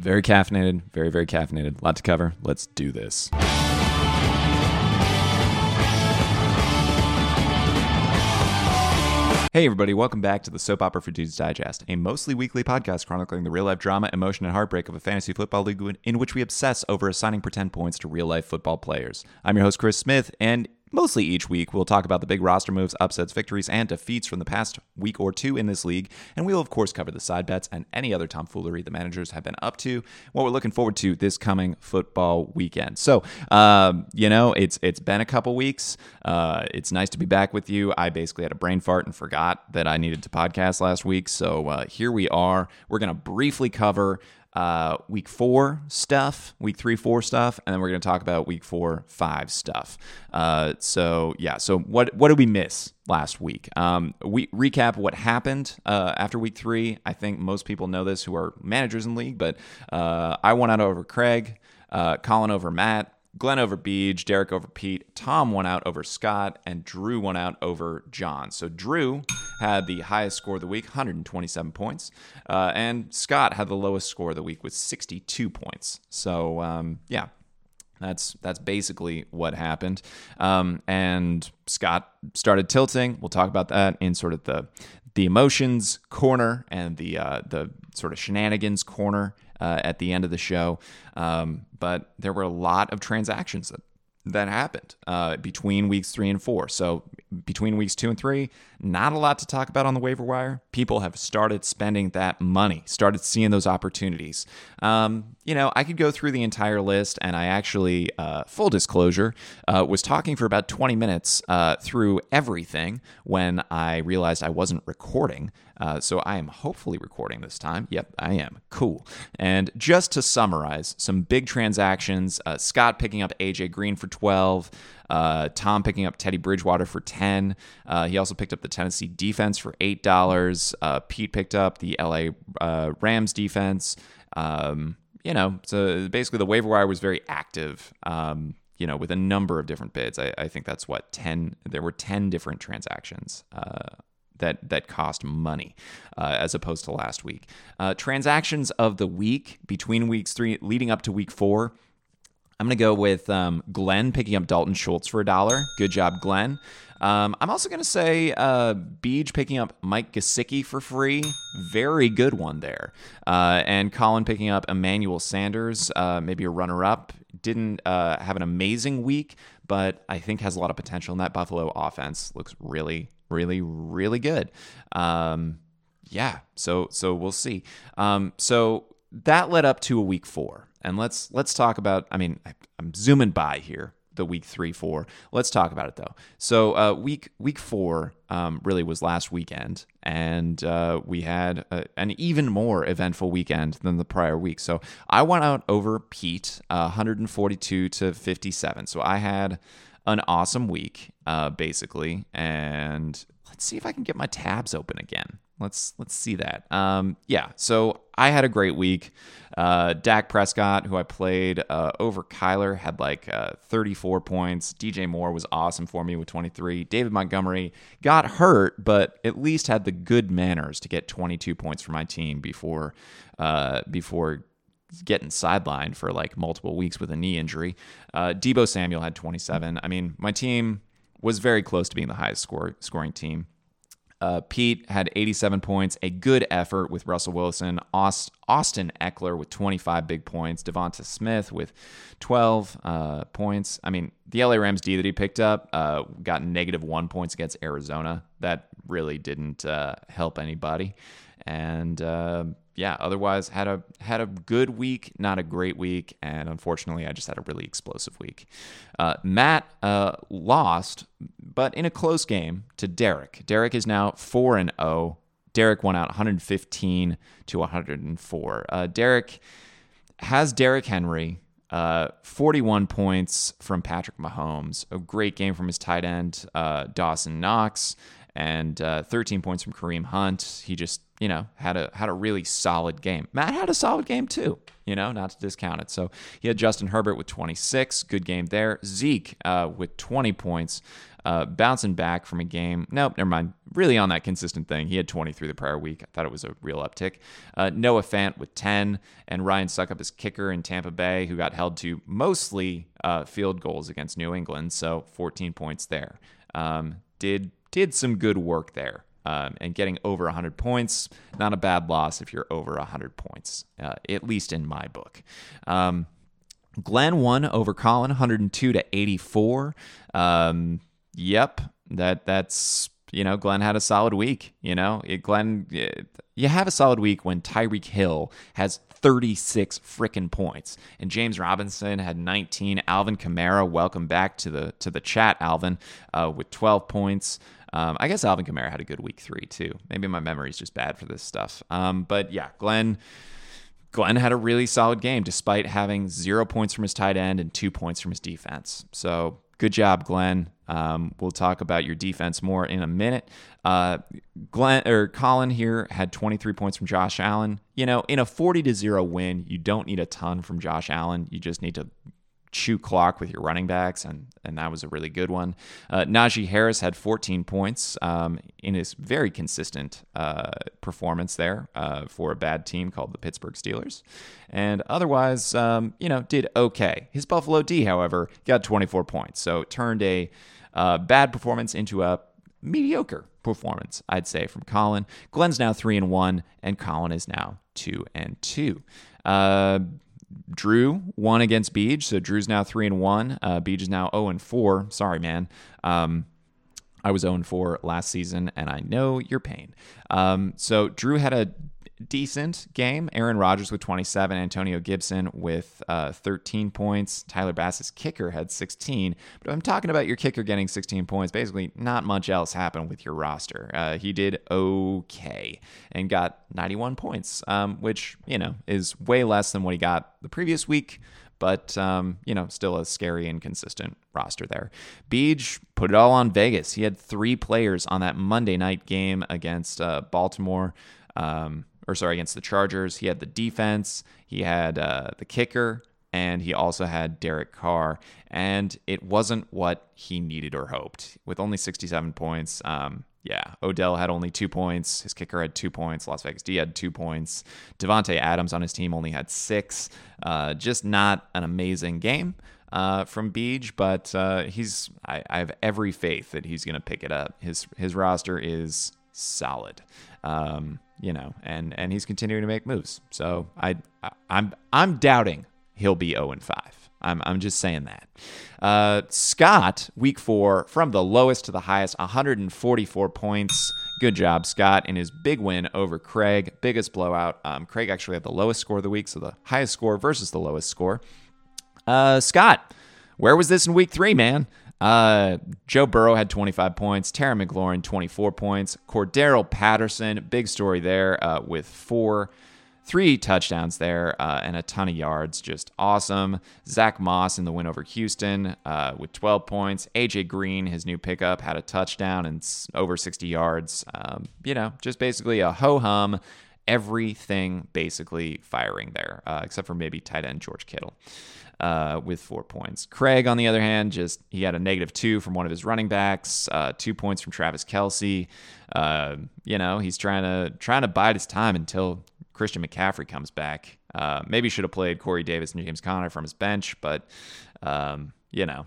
Very caffeinated, very, very caffeinated. A lot to cover. Let's do this. Hey, everybody, welcome back to the Soap Opera for Dudes Digest, a mostly weekly podcast chronicling the real life drama, emotion, and heartbreak of a fantasy football league in which we obsess over assigning pretend points to real life football players. I'm your host, Chris Smith, and Mostly each week, we'll talk about the big roster moves, upsets, victories, and defeats from the past week or two in this league, and we'll, of course, cover the side bets and any other tomfoolery the managers have been up to, what we're looking forward to this coming football weekend. So, um, you know, it's it's been a couple weeks. Uh, it's nice to be back with you. I basically had a brain fart and forgot that I needed to podcast last week, so uh, here we are. We're going to briefly cover uh, week four stuff, week three, four stuff, and then we're going to talk about week four, five stuff. Uh, so yeah, so what what did we miss last week? Um, we recap what happened uh, after week three. I think most people know this who are managers in league, but uh, I won out over Craig, uh, Colin over Matt. Glenn over Beej, Derek over Pete, Tom won out over Scott, and Drew won out over John. So Drew had the highest score of the week, 127 points, uh, and Scott had the lowest score of the week with 62 points. So um, yeah, that's that's basically what happened. Um, and Scott started tilting. We'll talk about that in sort of the the emotions corner and the uh, the sort of shenanigans corner uh, at the end of the show. Um, but there were a lot of transactions that that happened uh, between weeks three and four. So between weeks two and three, not a lot to talk about on the waiver wire. People have started spending that money, started seeing those opportunities. Um, you know, I could go through the entire list, and I actually, uh, full disclosure, uh, was talking for about 20 minutes uh, through everything when I realized I wasn't recording. Uh, so I am hopefully recording this time. Yep, I am. Cool. And just to summarize, some big transactions uh, Scott picking up AJ Green for 12. Uh, Tom picking up Teddy Bridgewater for 10. Uh, he also picked up the Tennessee defense for $8. Uh, Pete picked up the LA uh, Rams defense. Um, you know, so basically the waiver wire was very active. Um, you know, with a number of different bids. I, I, think that's what ten. There were ten different transactions uh, that that cost money uh, as opposed to last week. Uh, transactions of the week between weeks three leading up to week four. I'm going to go with um, Glenn picking up Dalton Schultz for a dollar. Good job, Glenn. Um, I'm also going to say uh, Beej picking up Mike Gesicki for free. Very good one there. Uh, and Colin picking up Emmanuel Sanders, uh, maybe a runner up. Didn't uh, have an amazing week, but I think has a lot of potential. And that Buffalo offense looks really, really, really good. Um, yeah, so so we'll see. Um, so that led up to a week four, and let's let's talk about. I mean, I, I'm zooming by here the week three, four. Let's talk about it though. So uh, week week four um, really was last weekend, and uh, we had a, an even more eventful weekend than the prior week. So I went out over Pete, uh, 142 to 57. So I had an awesome week, uh, basically, and let's see if I can get my tabs open again. Let's let's see that. Um, yeah, so I had a great week. Uh, Dak Prescott, who I played uh, over Kyler, had like uh, 34 points. DJ Moore was awesome for me with 23. David Montgomery got hurt, but at least had the good manners to get 22 points for my team before uh, before getting sidelined for like multiple weeks with a knee injury. Uh, Deebo Samuel had 27. I mean, my team was very close to being the highest score, scoring team. Uh, Pete had 87 points, a good effort with Russell Wilson. Austin Ekeler with 25 big points. Devonta Smith with 12 uh, points. I mean, the LA Rams D that he picked up uh, got negative one points against Arizona. That really didn't uh, help anybody. And uh, yeah, otherwise had a had a good week, not a great week, and unfortunately, I just had a really explosive week. Uh, Matt uh, lost, but in a close game to Derek. Derek is now four and zero. Oh. Derek won out 115 to 104. Uh, Derek has Derek Henry. Uh, 41 points from Patrick Mahomes. A great game from his tight end, uh, Dawson Knox, and uh, 13 points from Kareem Hunt. He just you know, had a had a really solid game. Matt had a solid game too, you know, not to discount it. So he had Justin Herbert with 26, good game there. Zeke uh, with 20 points, uh, bouncing back from a game. Nope, never mind. really on that consistent thing. He had 23 the prior week. I thought it was a real uptick. Uh, Noah Fant with 10, and Ryan Succop his kicker in Tampa Bay, who got held to mostly uh, field goals against New England, so 14 points there. Um, did did some good work there. Um, and getting over 100 points, not a bad loss if you're over 100 points, uh, at least in my book. Um, Glenn won over Colin, 102 to 84. Um, yep, that that's you know Glenn had a solid week. You know, it, Glenn, it, you have a solid week when Tyreek Hill has 36 freaking points, and James Robinson had 19. Alvin Kamara, welcome back to the to the chat, Alvin, uh, with 12 points. Um, I guess Alvin Kamara had a good week three too. Maybe my memory is just bad for this stuff. Um, but yeah, Glenn. Glenn had a really solid game despite having zero points from his tight end and two points from his defense. So good job, Glenn. Um, we'll talk about your defense more in a minute. Uh, Glenn or Colin here had 23 points from Josh Allen. You know, in a 40 to zero win, you don't need a ton from Josh Allen. You just need to chew clock with your running backs, and and that was a really good one. Uh, Najee Harris had 14 points um, in his very consistent uh, performance there uh, for a bad team called the Pittsburgh Steelers, and otherwise, um, you know, did okay. His Buffalo D, however, got 24 points, so turned a uh, bad performance into a mediocre performance, I'd say, from Colin. Glenn's now three and one, and Colin is now two and two. Drew won against Beej, so Drew's now three and one. Uh, Beej is now zero and four. Sorry, man. Um, I was 0 4 last season, and I know your pain. Um, so Drew had a decent game. Aaron Rodgers with 27, Antonio Gibson with uh, 13 points. Tyler Bass's kicker had 16. But I'm talking about your kicker getting 16 points. Basically, not much else happened with your roster. Uh, he did okay and got 91 points, um, which, you know, is way less than what he got the previous week but um, you know, still a scary and consistent roster there. Beej put it all on Vegas. He had three players on that Monday night game against uh, Baltimore. Um, or sorry, against the Chargers. He had the defense, he had uh, the kicker, and he also had Derek Carr. And it wasn't what he needed or hoped. With only 67 points, um, yeah, Odell had only two points. His kicker had two points. Las Vegas D had two points. Davante Adams on his team only had six. Uh, just not an amazing game uh, from Beej, but uh, he's. I, I, have every faith that he's going to pick it up. His his roster is solid. Um, you know, and and he's continuing to make moves. So I, I I'm I'm doubting he'll be 0 and 5. I'm, I'm just saying that. Uh, Scott, week four, from the lowest to the highest, 144 points. Good job, Scott, in his big win over Craig. Biggest blowout. Um, Craig actually had the lowest score of the week, so the highest score versus the lowest score. Uh, Scott, where was this in week three, man? Uh, Joe Burrow had 25 points. Terry McLaurin, 24 points. Cordarrelle Patterson, big story there uh, with four, three touchdowns there uh, and a ton of yards. Just awesome. Zach Moss in the win over Houston uh, with 12 points. AJ Green, his new pickup, had a touchdown and over 60 yards. Um, you know, just basically a ho hum. Everything basically firing there, uh, except for maybe tight end George Kittle uh, with four points. Craig, on the other hand, just he had a negative two from one of his running backs, uh, two points from Travis Kelce. Uh, you know, he's trying to trying to bide his time until Christian McCaffrey comes back. Uh, maybe should have played Corey Davis and James Conner from his bench, but um, you know,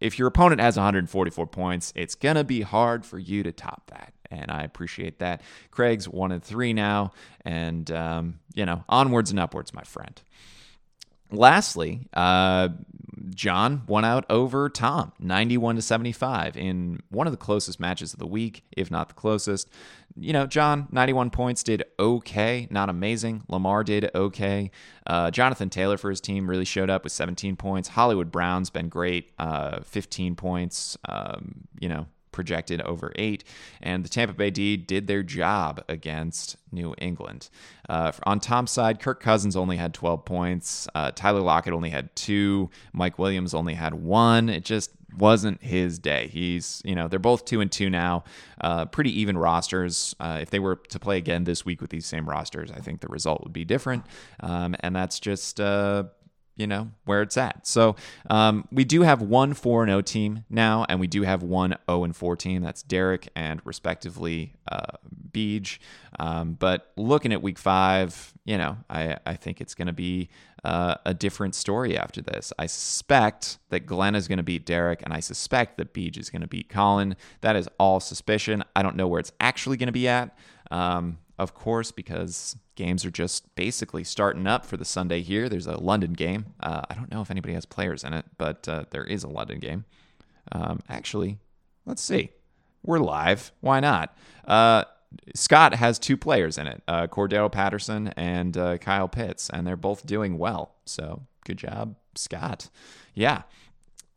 if your opponent has 144 points, it's gonna be hard for you to top that and I appreciate that. Craig's one and three now, and um, you know, onwards and upwards, my friend. Lastly, uh, John won out over Tom, 91 to 75 in one of the closest matches of the week, if not the closest. You know, John, 91 points, did okay, not amazing. Lamar did okay. Uh, Jonathan Taylor for his team really showed up with 17 points. Hollywood Brown's been great, uh, 15 points. Um, you know, projected over eight. And the Tampa Bay D did their job against New England. Uh, on Tom's side, Kirk Cousins only had 12 points. Uh, Tyler Lockett only had two. Mike Williams only had one. It just wasn't his day. He's, you know, they're both two and two now. Uh, pretty even rosters. Uh, if they were to play again this week with these same rosters, I think the result would be different. Um, and that's just, uh, you know where it's at. So um, we do have one four and zero team now, and we do have one zero and four team. That's Derek and respectively uh, Beej. Um, but looking at week five, you know, I I think it's going to be uh, a different story after this. I suspect that Glenn is going to beat Derek, and I suspect that Beej is going to beat Colin. That is all suspicion. I don't know where it's actually going to be at. Um, of course, because games are just basically starting up for the Sunday here. There's a London game. Uh, I don't know if anybody has players in it, but uh, there is a London game. Um, actually, let's see. We're live. Why not? Uh, Scott has two players in it uh, Cordarrelle Patterson and uh, Kyle Pitts, and they're both doing well. So good job, Scott. Yeah.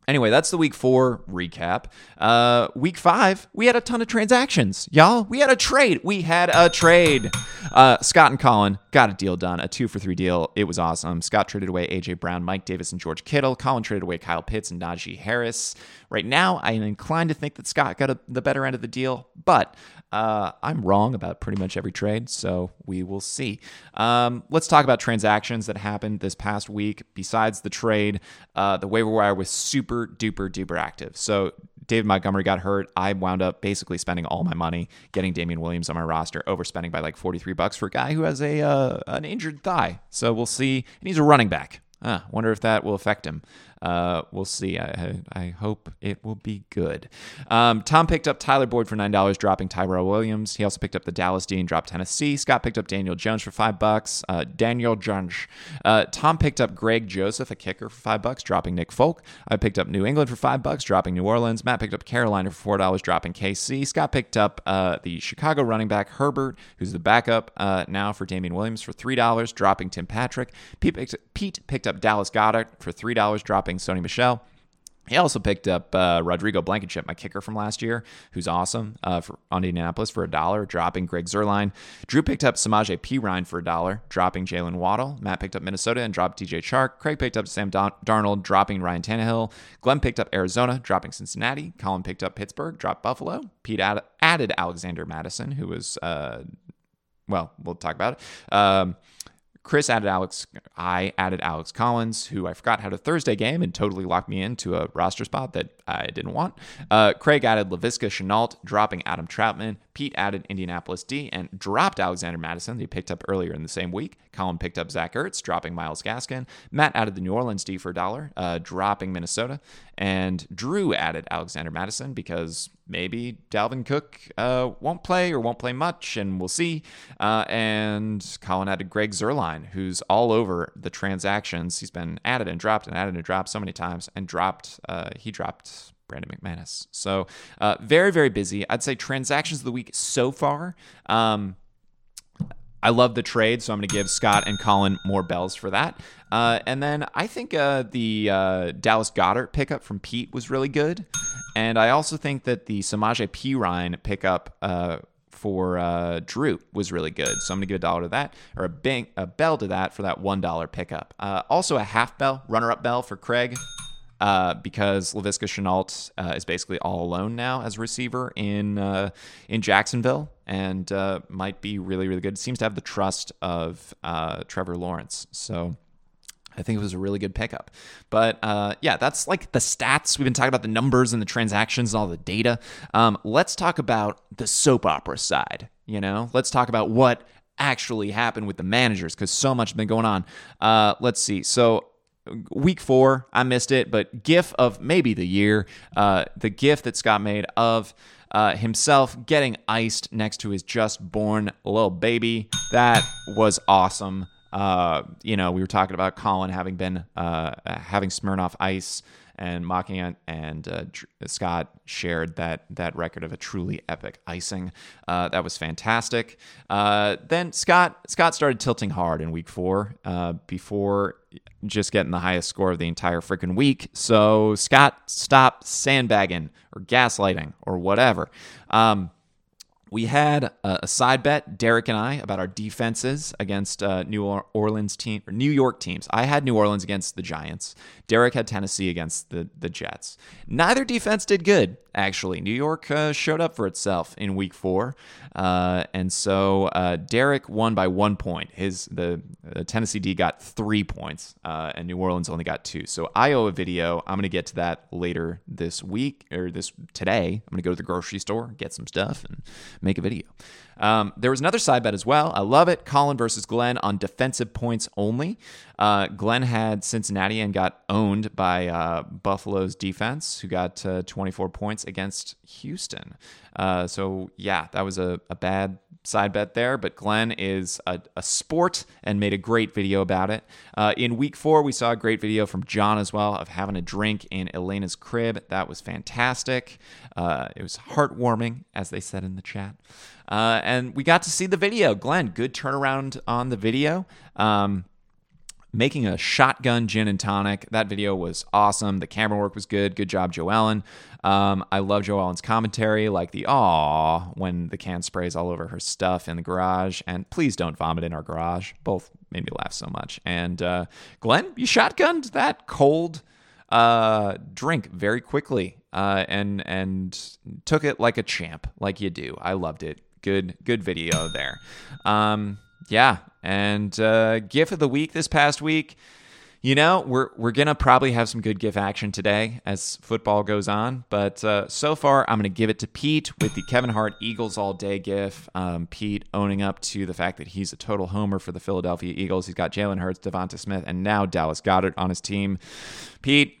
Anyway, that's the week four recap. Uh, week five, we had a ton of transactions, y'all. We had a trade. We had a trade. Uh, Scott and Colin got a deal done, a two for three deal. It was awesome. Scott traded away AJ Brown, Mike Davis, and George Kittle. Colin traded away Kyle Pitts and Najee Harris. Right now, I am inclined to think that Scott got a, the better end of the deal, but uh, I'm wrong about pretty much every trade, so we will see. Um, let's talk about transactions that happened this past week. Besides the trade, uh, the waiver wire was super duper duper active. So David Montgomery got hurt. I wound up basically spending all my money getting Damien Williams on my roster, overspending by like 43 bucks for a guy who has a uh, an injured thigh. So we'll see. And he's a running back. Uh, wonder if that will affect him. Uh, we'll see. I, I hope it will be good. Um, Tom picked up Tyler Boyd for nine dollars, dropping Tyrell Williams. He also picked up the Dallas Dean, dropped Tennessee. Scott picked up Daniel Jones for five bucks. Uh, Daniel Jones. Uh, Tom picked up Greg Joseph, a kicker, for five bucks, dropping Nick Folk. I picked up New England for five bucks, dropping New Orleans. Matt picked up Carolina for four dollars, dropping KC. Scott picked up uh, the Chicago running back Herbert, who's the backup uh, now for Damien Williams for three dollars, dropping Tim Patrick. Pete picked, Pete picked up Dallas Goedert for three dollars, Sony Michel. He also picked up uh, Rodrigo Blankenship, my kicker from last year, who's awesome uh, for, on Indianapolis for a dollar, dropping Greg Zuerlein. Drew picked up Samaje Perine for a dollar, dropping Jaylen Waddle. Matt picked up Minnesota and dropped DJ Chark. Craig picked up Sam Don- Darnold, dropping Ryan Tannehill. Glenn picked up Arizona, dropping Cincinnati. Colin picked up Pittsburgh, dropped Buffalo. Pete ad- added Alexander Mattison, who was, uh, well, we'll talk about it. Um, Chris added Alex. I added Alex Collins, who I forgot had a Thursday game and totally locked me into a roster spot that I didn't want. Uh, Craig added Laviska Shenault, dropping Adam Trautman. Pete added Indianapolis D and dropped Alexander Mattison, he picked up earlier in the same week. Colin picked up Zach Ertz, dropping Myles Gaskin. Matt added the New Orleans D for a dollar, uh, dropping Minnesota. And Drew added Alexander Mattison because maybe Dalvin Cook uh, won't play or won't play much, and we'll see. Uh, and Colin added Greg Zuerlein, who's all over the transactions. He's been added and dropped and added and dropped so many times, and dropped. Uh, he dropped Brandon McManus. So uh, very very busy. I'd say transactions of the week so far. Um, I love the trade, so I'm going to give Scott and Colin more bells for that. Uh, and then I think uh, the uh, Dallas Goedert pickup from Pete was really good. And I also think that the Samaje Perine pickup uh, for uh, Drew was really good. So I'm going to give a dollar to that, or a, bang, a bell to that for that $1 pickup. Uh, also a half bell, runner up bell for Craig. Uh, because Laviska Shenault uh, is basically all alone now as receiver in uh, in Jacksonville and uh, might be really really good. Seems to have the trust of uh, Trevor Lawrence, so. I think it was a really good pickup. But uh, yeah, that's like the stats. We've been talking about the numbers and the transactions and all the data. Um, let's talk about the soap opera side. You know, let's talk about what actually happened with the managers because so much has been going on. Uh, let's see. So week four, I missed it, but GIF of maybe the year, uh, the GIF that Scott made of uh, himself getting iced next to his just born little baby. That was awesome. Uh, you know, we were talking about Colin having been uh, having Smirnoff Ice and mocking it, and uh, Scott shared that that record of a truly epic icing. Uh, that was fantastic. Uh, then Scott Scott started tilting hard in week four uh, before just getting the highest score of the entire freaking week. So Scott stopped sandbagging or gaslighting or whatever. Um, we had a, side bet, Derek and I, about our defenses against uh, New Orleans team or New York teams. I had New Orleans against the Giants. Derek had Tennessee against the the Jets. Neither defense did good, actually. New York uh, showed up for itself in Week Four, uh, and so uh, Derek won by one point. His the Tennessee D got three points, uh, and New Orleans only got two. So I owe a video. I'm going to get to that later this week or this today. I'm going to go to the grocery store, get some stuff, and make a video. Um, there was another side bet as well. I love it. Colin versus Glenn on defensive points only. Uh, Glenn had Cincinnati and got owned by uh, Buffalo's defense, who got uh, 24 points against Houston. Uh, so, yeah, that was a, a bad side bet there, but Glenn is a, a sport and made a great video about it. Uh, in week four, we saw a great video from John as well of having a drink in Elena's crib. That was fantastic. Uh, it was heartwarming, as they said in the chat. Uh, and we got to see the video. Glenn, good turnaround on the video. Um, making a shotgun gin and tonic. That video was awesome. The camera work was good. Good job, Joe Allen. Um, I love Joe Allen's commentary, like the aw when the can sprays all over her stuff in the garage. And please don't vomit in our garage. Both made me laugh so much. And uh, Glenn, you shotgunned that cold uh, drink very quickly uh, and and took it like a champ, like you do. I loved it. Good good video there. Um, yeah, and uh, GIF of the week this past week. You know, we're we're gonna probably have some good GIF action today as football goes on, but uh, so far I'm gonna give it to Pete with the Kevin Hart Eagles all day GIF. Um, Pete owning up to the fact that he's a total homer for the Philadelphia Eagles. He's got Jalen Hurts, Devonta Smith, and now Dallas Goedert on his team. Pete,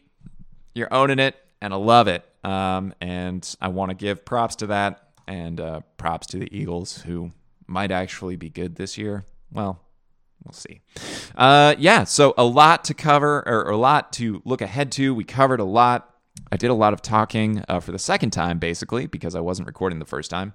you're owning it, and I love it. Um, and I want to give props to that, and uh, props to the Eagles who might actually be good this year. Well, we'll see. Uh, yeah, so a lot to cover, or, a lot to look ahead to. We covered a lot. I did a lot of talking uh, for the second time, basically, because I wasn't recording the first time.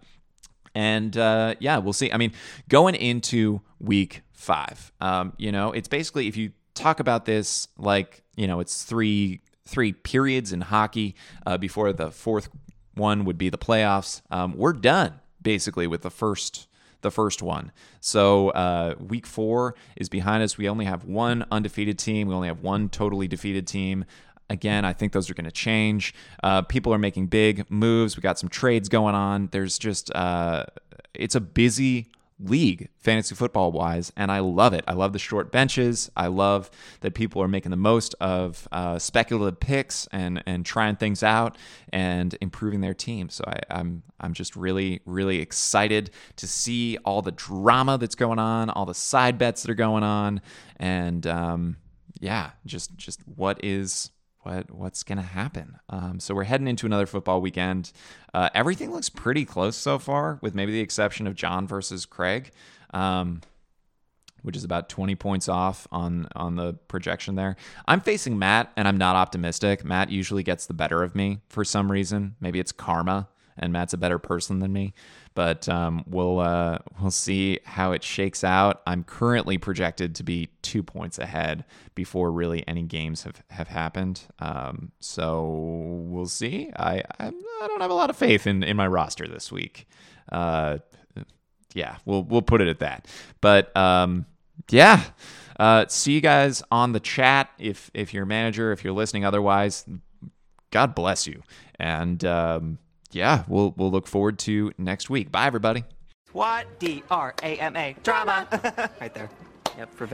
And uh, yeah, we'll see. I mean, going into week five, um, you know, it's basically if you talk about this like, you know, it's three three periods in hockey uh, before the fourth one would be the playoffs. Um, we're done basically with the first the first one. So uh, week four is behind us. We only have one undefeated team. We only have one totally defeated team. Again, I think those are going to change. Uh, people are making big moves. We got some trades going on. There's just uh, it's a busy league fantasy football wise and i love it. I love the short benches. I love that people are making the most of uh, speculative picks and and trying things out and improving their team. So I, i'm i'm just really really excited to see all the drama that's going on all the side bets that are going on. And um, yeah just just what is what what's going to happen. Um, so we're heading into another football weekend. Uh, everything looks pretty close so far, with maybe the exception of John versus Craig, um, which is about 20 points off on on the projection there. I'm facing Matt, and I'm not optimistic. Matt usually gets the better of me for some reason. Maybe it's karma, and Matt's a better person than me. But um, we'll uh, we'll see how it shakes out. I'm currently projected to be two points ahead before really any games have have happened. Um, so we'll see. I, I, I don't have a lot of faith in in my roster this week. Uh, yeah, we'll we'll put it at that. But um, yeah. Uh, see you guys on the chat. If if you're a manager, if you're listening, otherwise, God bless you. And um, yeah, we'll we'll look forward to next week. Bye, everybody. What D R A M A drama right there. Yep, for